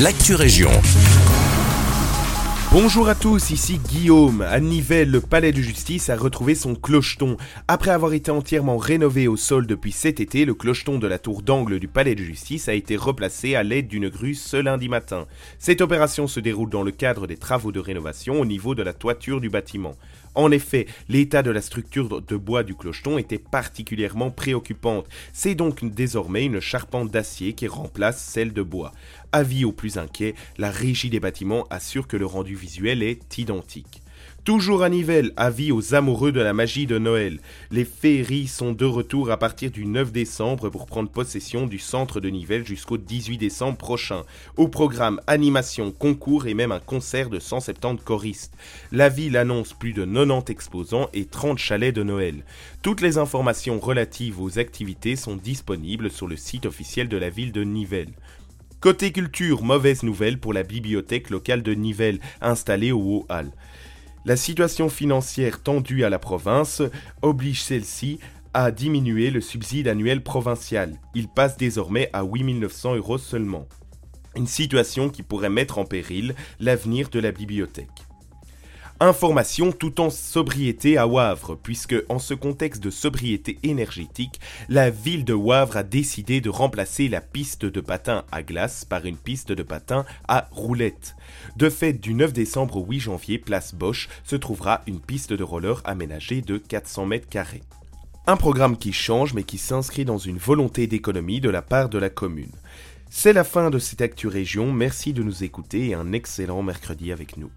l'actu région. Bonjour à tous, ici Guillaume. À Nivelles, le palais de justice a retrouvé son clocheton. Après avoir été entièrement rénové au sol depuis cet été, le clocheton de la tour d'angle du palais de justice a été replacé à l'aide d'une grue ce lundi matin. Cette opération se déroule dans le cadre des travaux de rénovation au niveau de la toiture du bâtiment. En effet, l'état de la structure de bois du clocheton était particulièrement préoccupante. C'est donc désormais une charpente d'acier qui remplace celle de bois. Avis aux plus inquiets, la régie des bâtiments assure que le rendu visuel est identique. Toujours à Nivelles, avis aux amoureux de la magie de Noël. Les féeries sont de retour à partir du 9 décembre pour prendre possession du centre de Nivelles jusqu'au 18 décembre prochain. Au programme animation, concours et même un concert de 170 choristes. La ville annonce plus de 90 exposants et 30 chalets de Noël. Toutes les informations relatives aux activités sont disponibles sur le site officiel de la ville de Nivelles. Côté culture, mauvaise nouvelle pour la bibliothèque locale de Nivelles, installée au Haut-Hall. La situation financière tendue à la province oblige celle-ci à diminuer le subside annuel provincial. Il passe désormais à 8900 euros seulement. Une situation qui pourrait mettre en péril l'avenir de la bibliothèque. Information tout en sobriété à Wavre, puisque en ce contexte de sobriété énergétique, la ville de Wavre a décidé de remplacer la piste de patin à glace par une piste de patin à roulettes. De fait, du 9 décembre au 8 janvier, place Bosch, se trouvera une piste de roller aménagée de 400 mètres carrés. Un programme qui change mais qui s'inscrit dans une volonté d'économie de la part de la commune. C'est la fin de cette Actu Région, merci de nous écouter et un excellent mercredi avec nous.